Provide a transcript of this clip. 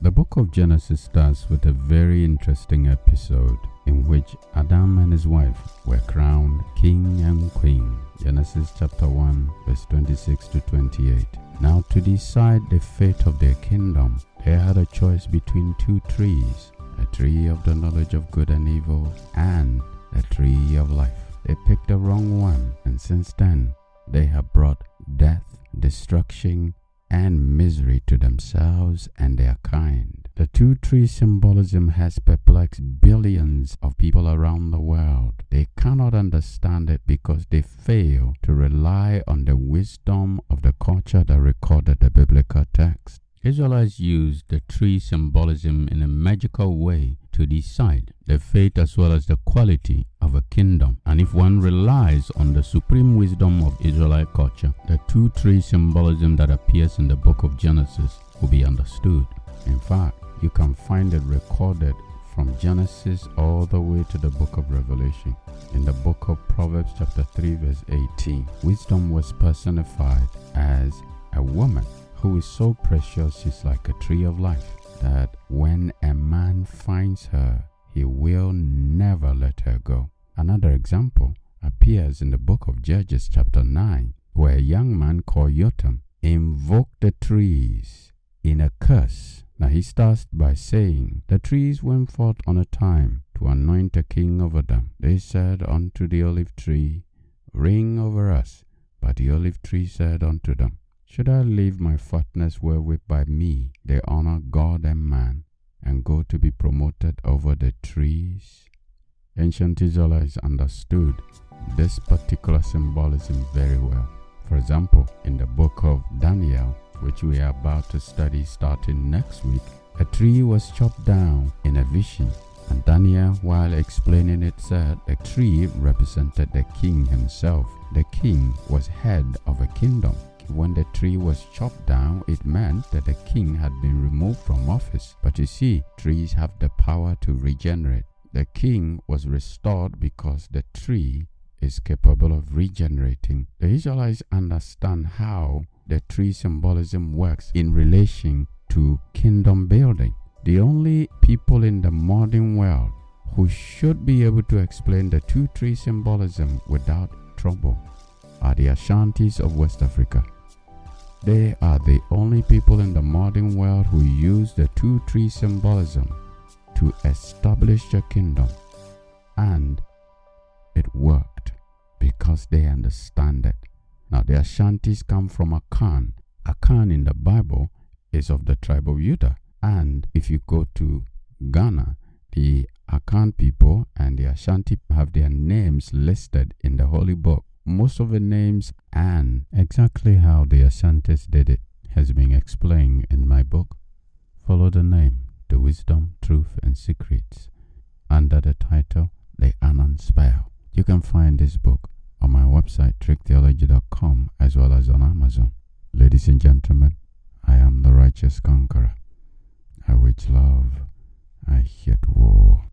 The book of Genesis starts with a very interesting episode in which Adam and his wife were crowned king and queen. Genesis chapter 1, verse 26 to 28. Now, to decide the fate of their kingdom, they had a choice between two trees a tree of the knowledge of good and evil, and a tree of life. They picked the wrong one, and since then, they have brought death, destruction, and misery to themselves and their kind. The two tree symbolism has perplexed billions of people around the world. They cannot understand it because they fail to rely on the wisdom of the culture that recorded the biblical text. Israelites used the tree symbolism in a magical way to decide the fate as well as the quality of a kingdom. And if one relies on the supreme wisdom of Israelite culture, the two tree symbolism that appears in the book of Genesis will be understood. In fact, you can find it recorded from Genesis all the way to the book of Revelation. In the book of Proverbs, chapter 3, verse 18, wisdom was personified as a woman who is so precious she's like a tree of life that finds her, he will never let her go. Another example appears in the book of Judges, chapter 9, where a young man called Jotham invoked the trees in a curse. Now he starts by saying, The trees went forth on a time to anoint a king over them. They said unto the olive tree, Reign over us. But the olive tree said unto them, should I leave my fatness wherewith by me they honor God and man, and go to be promoted over the trees? Ancient Israelites understood this particular symbolism very well. For example, in the book of Daniel, which we are about to study starting next week, a tree was chopped down in a vision, and Daniel, while explaining it, said the tree represented the king himself. The king was head of a kingdom when the tree was chopped down, it meant that the king had been removed from office. But you see, trees have the power to regenerate. The king was restored because the tree is capable of regenerating. The Israelites understand how the tree symbolism works in relation to kingdom building. The only people in the modern world who should be able to explain the two tree symbolism without trouble are the Ashantis of West Africa. They are the only people in the modern world who use the two tree symbolism to establish a kingdom. And it worked because they understand it. Now, the Ashantis come from Akan. Akan in the Bible is of the tribe of Judah. And if you go to Ghana, the Akan people and the Ashanti have their names listed in the Holy Book most of the names and exactly how the Ashantis did it has been explained in my book, Follow the Name, The Wisdom, Truth and Secrets, under the title The Anan Spell. You can find this book on my website tricktheology.com as well as on Amazon. Ladies and gentlemen, I am the righteous conqueror. I wage love, I hate war.